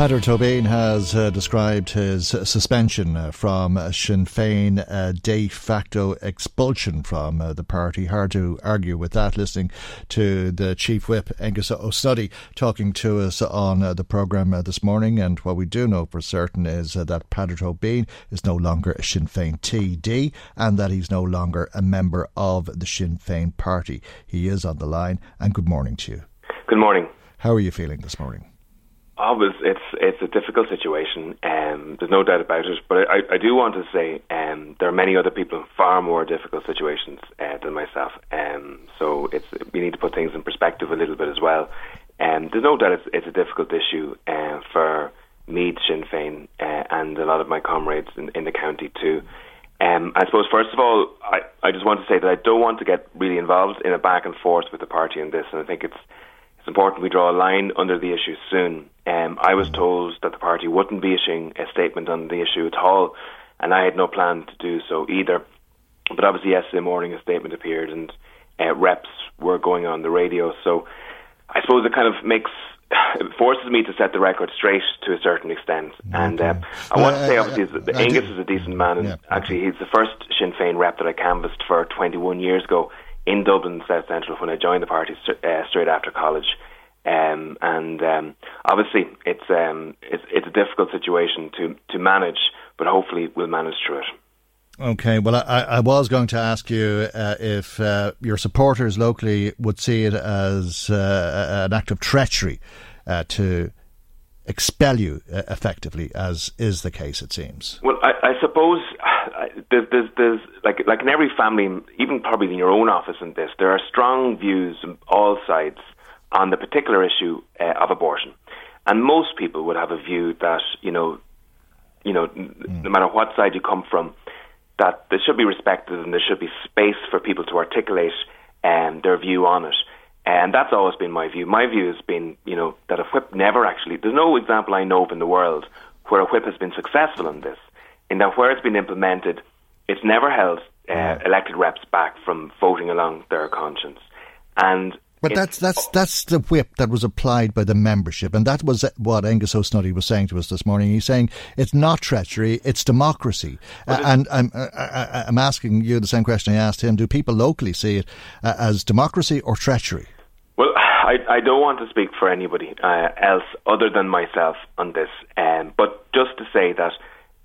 Peadar Tóibín has uh, described his suspension uh, from Sinn Féin uh, de facto expulsion from uh, the party. Hard to argue with that, listening to the Chief Whip, Aengus Ó Snodaigh, talking to us on uh, the programme this morning. And what we do know for certain is that Peadar Tóibín is no longer a Sinn Féin TD and that he's no longer a member of the Sinn Féin party. He is on the line, and good morning to you. Good morning. How are you feeling this morning? Oh, it's it's a difficult situation. Um, there's no doubt about it. But I, I do want to say um, there are many other people in far more difficult situations uh, than myself. Um, so it's we need to put things in perspective a little bit as well. Um, there's no doubt it's, it's a difficult issue uh, for Meath, Sinn Féin, uh, and a lot of my comrades in, in the county too. Um, I suppose first of all, I, I just want to say that I don't want to get really involved in a back and forth with the party in this, and I think it's it's important we draw a line under the issue soon. Um, I was told that the party wouldn't be issuing a statement on the issue at all, and I had no plan to do so either. But obviously, yesterday morning, a statement appeared, and uh, reps were going on the radio. So I suppose it kind of makes it forces me to set the record straight to a certain extent. And uh, I want to say, obviously, that Aengus is a decent man, and Yeah. actually, he's the first Sinn Féin rep that I canvassed for 21 years ago in Dublin, South Central, when I joined the party uh, straight after college. Um, and um, obviously, it's um, it's it's a difficult situation to to manage, but hopefully, we'll manage through it. Okay, well, I, I was going to ask you uh, if uh, your supporters locally would see it as uh, an act of treachery uh, to expel you uh, effectively, as is the case, it seems. Well, I, I suppose there's, there's, there's like like in every family, even probably in your own office, in this, there are strong views on all sides on the particular issue uh, of abortion, and most people would have a view that you know, you know, n- no matter what side you come from, that there should be respected and there should be space for people to articulate um, their view on it. And that's always been my view. My view has been, you know, that a whip never actually, there's no example I know of in the world where a whip has been successful in this. In that where it's been implemented, it's never held uh, elected reps back from voting along their conscience. And But that's that's that's the whip that was applied by the membership, and that was what Aengus Ó Snodaigh was saying to us this morning. He's saying it's not treachery, it's democracy. Uh, and I'm I, I, I'm asking you the same question I asked him: Do people locally see it uh, as democracy or treachery? Well, I, I don't want to speak for anybody uh, else other than myself on this, um, but just to say that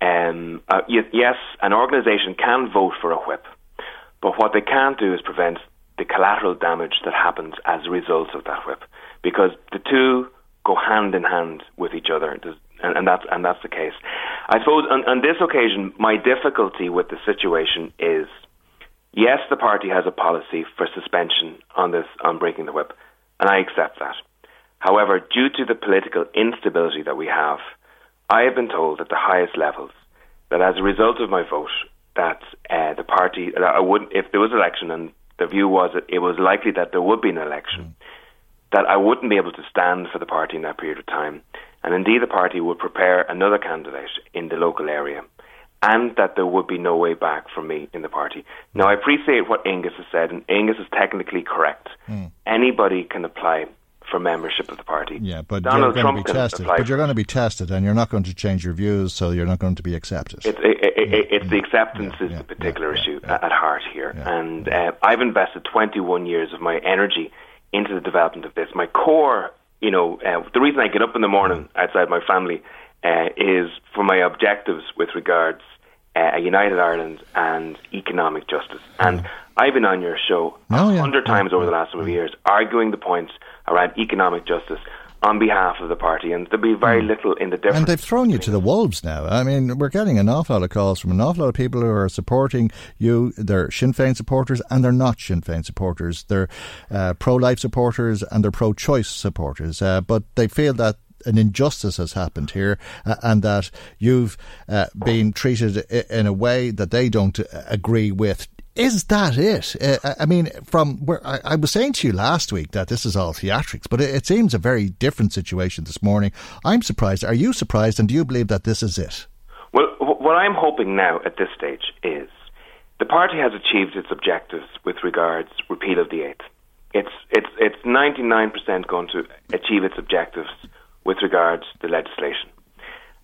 um, uh, yes, an organisation can vote for a whip, but what they can't do is prevent the collateral damage that happens as a result of that whip, because the two go hand in hand with each other, and, and that's and that's the case. I suppose on, on this occasion, my difficulty with the situation is yes, the party has a policy for suspension on this on breaking the whip, and I accept that. However, due to the political instability that we have, I have been told at the highest levels that as a result of my vote, that uh, the party, that I would, if there was an election, and the view was that it was likely that there would be an election, that I wouldn't be able to stand for the party in that period of time, and indeed the party would prepare another candidate in the local area, and that there would be no way back for me in the party. Now, I appreciate what Aengus has said, and Aengus is technically correct. Anybody can apply for membership of the party. Yeah, but Donald you're Trump going to be tested. But you're going to be tested, and you're not going to change your views, so you're not going to be accepted. It's, it, it, it, it's the acceptance Yeah, is yeah, the particular yeah, issue yeah, at heart here, Yeah. and uh, I've invested 21 years of my energy into the development of this. My core, you know, uh, the reason I get up in the morning outside my family uh, is for my objectives with regards uh, a united Ireland and economic justice. And I've been on your show a Oh, yeah, hundred yeah, times over the last number of years, arguing the points around economic justice on behalf of the party, and there'll be very little in the difference. And they've thrown you to the wolves now. I mean, we're getting an awful lot of calls from an awful lot of people who are supporting you. They're Sinn Féin supporters and they're not Sinn Féin supporters. They're uh, pro-life supporters and they're pro-choice supporters. Uh, but they feel that an injustice has happened here uh, and that you've uh, been treated in a way that they don't uh, agree with. Is that it? Uh, I mean, from where I, I was saying to you last week that this is all theatrics, but it, it seems a very different situation this morning. I'm surprised. Are you surprised? And do you believe that this is it? Well, what I'm hoping now at this stage is the party has achieved its objectives with regards repeal of the eighth. It's it's it's 99% going to achieve its objectives with regards to legislation,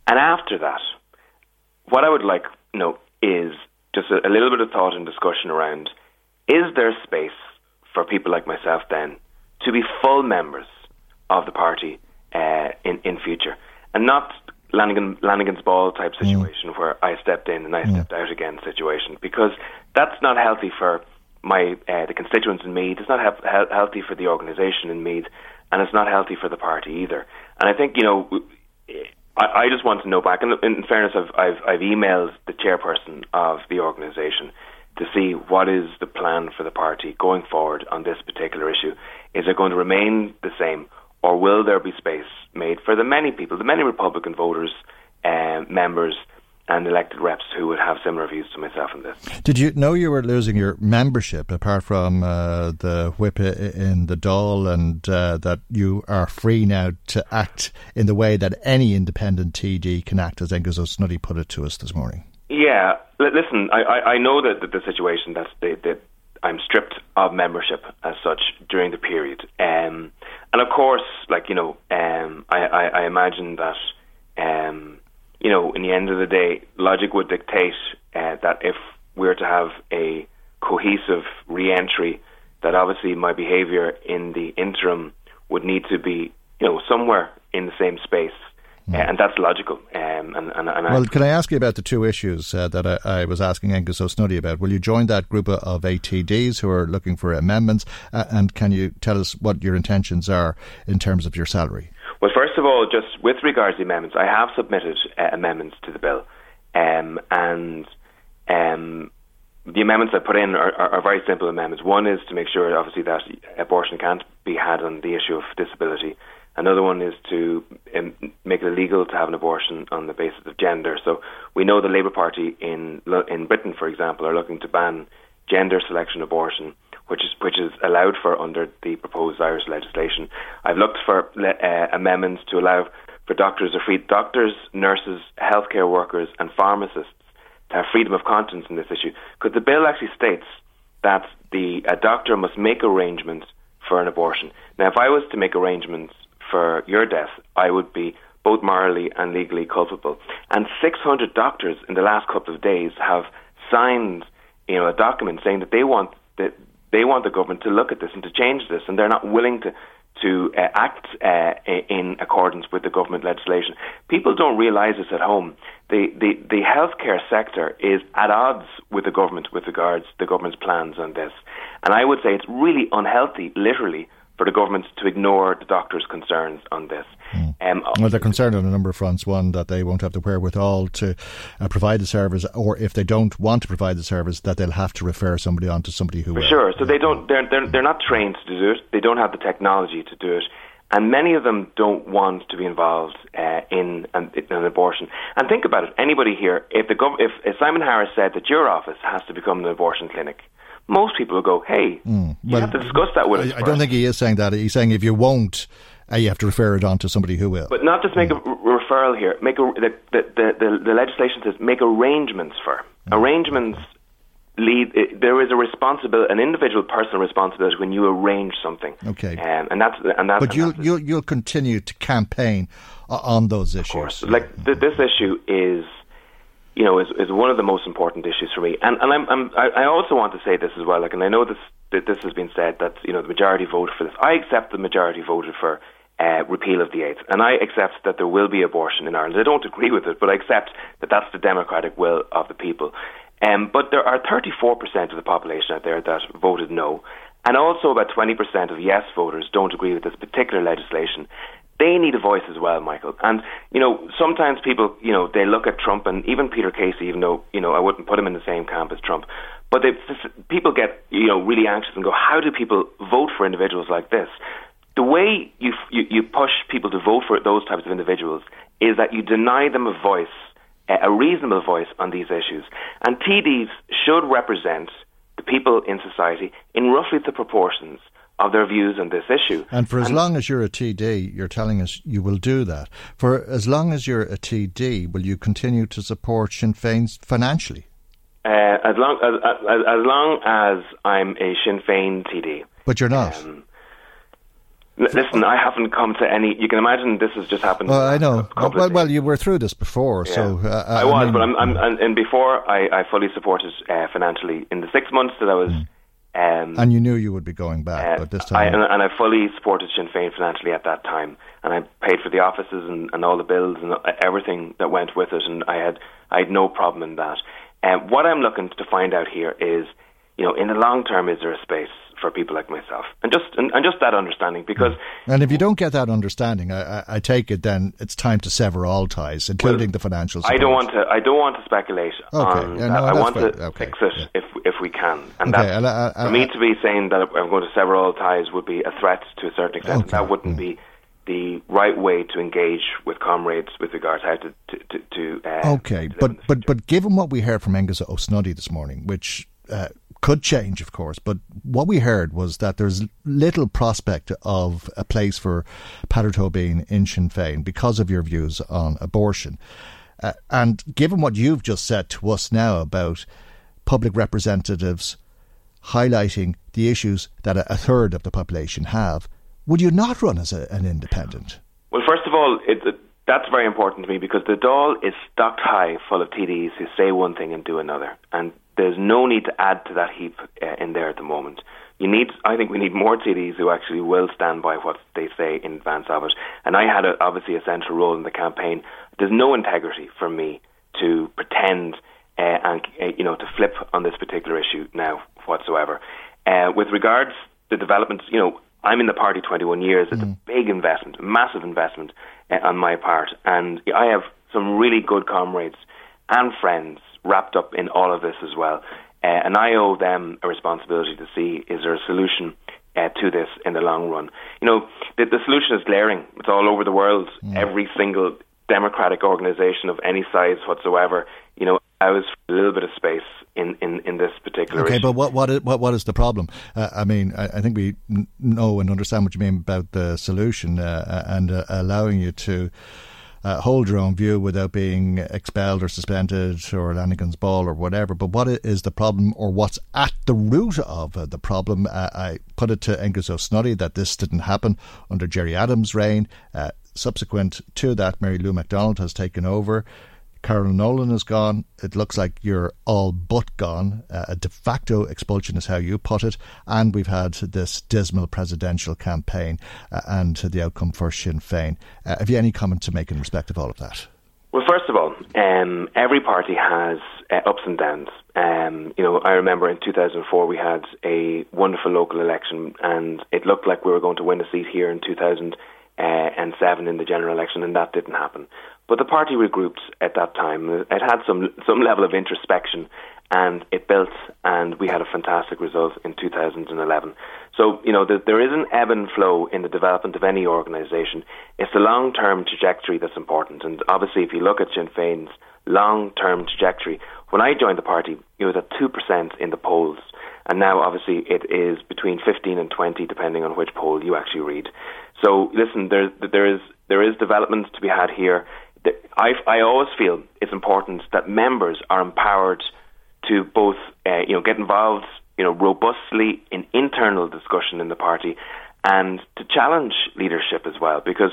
and after that, what I would like you know is just a, a little bit of thought and discussion around: is there space for people like myself then to be full members of the party uh, in in future, and not Lanigan Lanigan's ball type situation where I stepped in and I stepped out again situation because that's not healthy for my uh, the constituents in Meath. It's not he- he- healthy for the organisation in Meath, and it's not healthy for the party either. And I think you know. I, I just want to know back. And in fairness, I've, I've I've emailed the chairperson of the organisation to see what is the plan for the party going forward on this particular issue. Is it going to remain the same, or will there be space made for the many people, the many Republican voters, uh, members, and elected reps who would have similar views to myself on this? Did you know you were losing your membership apart from uh, the whip in the Dáil and uh, that you are free now to act in the way that any independent TD can act, as Aengus Ó Snodaigh put it to us this morning? Yeah, L- listen, I, I, I know that, that the situation that's the, that I'm stripped of membership as such during the period, um, and of course, like you know, um, I, I, I imagine that you know, in the end of the day, logic would dictate uh, that if we were to have a cohesive re-entry, that obviously my behaviour in the interim would need to be, you know, somewhere in the same space, uh, and that's logical. Um, and and, and I, Well, can I ask you about the two issues uh, that I, I was asking Aengus Ó Snodaigh about? Will you join that group of- of ATDs who are looking for amendments? Uh, and can you tell us what your intentions are in terms of your salary? Well, first of all, just with regards to amendments, I have submitted uh, amendments to the bill, um, and um, the amendments I put in are, are, are very simple amendments. One is to make sure, obviously, that abortion can't be had on the issue of disability. Another one is to um, make it illegal to have an abortion on the basis of gender. So we know the Labour Party in in Britain, for example, are looking to ban gender selection abortion, which is which is allowed for under the proposed Irish legislation. I've looked for uh, amendments to allow for doctors or free doctors, nurses, healthcare workers, and pharmacists to have freedom of conscience in this issue, because the bill actually states that the a doctor must make arrangements for an abortion. Now, if I was to make arrangements for your death, I would be both morally and legally culpable. And 600 doctors in the last couple of days have signed, you know, a document saying that they want that they want the government to look at this and to change this, and they're not willing to to uh, act uh, in accordance with the government legislation. People don't realise this at home. The, the the healthcare sector is at odds with the government with regards to the government's plans on this, and I would say it's really unhealthy, literally, for the government to ignore the doctors' concerns on this. Um, Well, they're concerned on a number of fronts. One, that they won't have the wherewithal to uh, provide the service, or if they don't want to provide the service, that they'll have to refer somebody on to somebody who For will. sure. So they don't. They're, they're they're not trained to do it. They don't have the technology to do it, and many of them don't want to be involved uh, in, an, in an abortion. And think about it. Anybody here, if the gov- if, if Simon Harris said that your office has to become an abortion clinic, most people will go, "Hey, you Well, have to discuss that with us." I, I don't think he is saying that. He's saying if you won't, uh, you have to refer it on to somebody who will. But not just make a referral here. Make a, the, the, the, the, the legislation says make arrangements for arrangements lead. It, there is a responsibility, an individual personal responsibility when you arrange something. Okay, um, and that's and that's. But you'll you'll you'll continue to campaign on those issues. Of course, like th- this issue is. You know, is, is one of the most important issues for me, and and I'm, I'm I also want to say this as well. Like, and I know this that this has been said that you know the majority voted for this. I accept the majority voted for uh, repeal of the eighth. And I accept that there will be abortion in Ireland. I don't agree with it, but I accept that that's the democratic will of the people. Um, but there are 34% of the population out there that voted no. And also about 20% of yes voters don't agree with this particular legislation. They need a voice as well, Michael. And, you know, sometimes people, you know, they look at Trump and even Peter Casey, even though, you know, I wouldn't put him in the same camp as Trump. But they, people get, you know, really anxious and go, how do people vote for individuals like this? The way you, you, you push people to vote for those types of individuals is that you deny them a voice, a reasonable voice on these issues. And TDs should represent the people in society in roughly the proportions of their views on this issue. And for as and long as you're a TD, you're telling us you will do that. For as long as you're a TD, will you continue to support Sinn Féin financially? Uh, as long as, as, as long as I'm a Sinn Féin TD. But you're not. Um, Listen, I haven't come to any. You can imagine this has just happened. Well, I know. Well, well, you were through this before, yeah. so uh, I, was. mean, but I'm, I'm, and, and before I, I fully supported uh, financially in the six months that I was. Mm. Um, and you knew you would be going back, uh, but this time. I, and, and, I fully supported Sinn Féin financially at that time, and I paid for the offices and, and all the bills and everything that went with it, and I had I had no problem in that. Um, what I'm looking to find out here is, you know, in the long term, is there a space for people like myself, and just and, and just that understanding. Because and if you don't get that understanding, I, I, I take it then it's time to sever all ties, including well, the financial. Support. I don't want to. I don't want to speculate okay. on. Yeah, no, I want fair. to okay. fix it yeah. if if we can, and okay. that for me to be saying that I'm going to sever all ties would be a threat to a certain extent. That wouldn't mm. be the right way to engage with comrades with regards how to to, to, to uh, okay, to but but but given what we heard from Aengus Ó Snodaigh this morning, which uh, could change, of course, but what we heard was that there's little prospect of a place for Peadar being in Sinn Féin because of your views on abortion. Uh, and given what you've just said to us now about public representatives highlighting the issues that a, third of the population have, would you not run as a, an independent? Well, first of all, it, that's very important to me because the Dáil is stocked high full of TDs who say one thing and do another. And there's no need to add to that heap uh, in there at the moment. You need, I think, we need more TDs who actually will stand by what they say in advance of it. And I had a, obviously a central role in the campaign. There's no integrity for me to pretend uh, and uh, you know to flip on this particular issue now whatsoever. Uh, with regards to the developments, you know, I'm in the party 21 years. It's mm. a big investment, a massive investment uh, on my part, and I have some really good comrades and friends wrapped up in all of this as well. Uh, and I owe them a responsibility to see is there a solution uh, to this in the long run. You know, the, the solution is glaring. It's all over the world. Mm. Every single democratic organisation of any size whatsoever, you know, allows a little bit of space in, in, in this particular okay, issue. but what what is, what what is the problem? Uh, I mean, I, I, think we know and understand what you mean about the solution uh, uh and uh, allowing you to uh, hold your own view without being expelled or suspended or Lanigan's ball or whatever. But what is the problem or what's at the root of uh, the problem? Uh, I put it to Aengus Ó Snodaigh that this didn't happen under Gerry Adams' reign. Uh, subsequent to that, Mary Lou McDonald has taken over. Carol Nolan is gone. It looks like you're all but gone. Uh, a de facto expulsion is how you put it. And we've had this dismal presidential campaign uh, and the outcome for Sinn Féin. Uh, have you any comment to make in respect of all of that? Well, first of all, um, every party has uh, ups and downs. Um, you know, I remember in 2004 we had a wonderful local election, and it looked like we were going to win a seat here in 2007 in the general election, and that didn't happen. But the party regrouped at that time. It had some some level of introspection, and it built, and we had a fantastic result in 2011. So you know, there, there is an ebb and flow in the development of any organisation. It's the long term trajectory that's important, and obviously, if you look at Sinn Féin's long term trajectory, when I joined the party, it was at two percent in the polls and now obviously it is between 15 and 20 depending on which poll you actually read so listen there there is there is development to be had here I, I always feel it's important that members are empowered to both uh, you know get involved you know robustly in internal discussion in the party and to challenge leadership as well because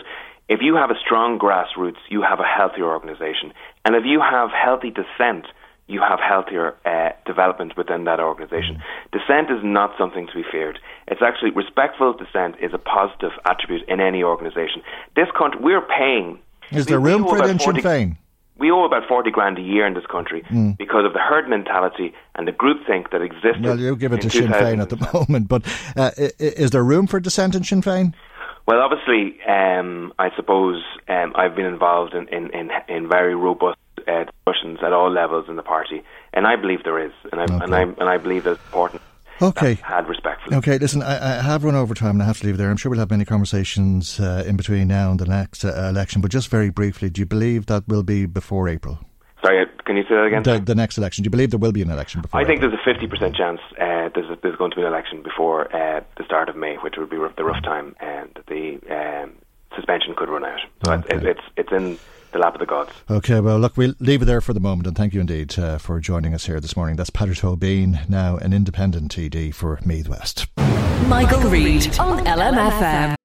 if you have a strong grassroots you have a healthier organization and if you have healthy dissent you have healthier uh, development within that organization. Mm. Dissent is not something to be feared. It's actually respectful dissent is a positive attribute in any organization. This country, we're paying. Is there room for it in Sinn Féin? We owe about 40 grand a year in this country mm. because of the herd mentality and the groupthink that exists. Well, you give it to Sinn Féin at the moment, but uh, is there room for dissent in Sinn Féin? Well, obviously, um, I suppose um, I've been involved in, in, in, in very robust uh, discussions at all levels in the party, and I believe there is, and I okay. and I and I believe it's important. Okay. Had respectfully. Okay, listen, I, I, have run over time and I have to leave there. I'm sure we'll have many conversations uh, in between now and the next uh, election, but just very briefly, do you believe that will be before April? Sorry, can you say that again? The, the, next election. Do you believe there will be an election before? I think April? there's a 50% chance uh, there's, a, there's going to be an election before uh, the start of May, which would be the rough time, and the um, suspension could run out. So okay. it's, it's, it's in the lap of the gods. Okay, well, look, we'll leave it there for the moment, and thank you indeed uh, for joining us here this morning. That's Peadar Tóibín, now an independent TD for Meath West. Michael, Michael Reade on LMFM.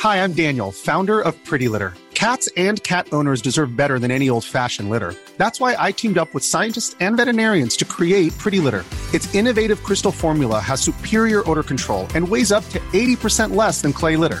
Hi, I'm Daniel, founder of Pretty Litter. Cats and cat owners deserve better than any old fashioned litter. That's why I teamed up with scientists and veterinarians to create Pretty Litter. Its innovative crystal formula has superior odor control and weighs up to 80% less than clay litter.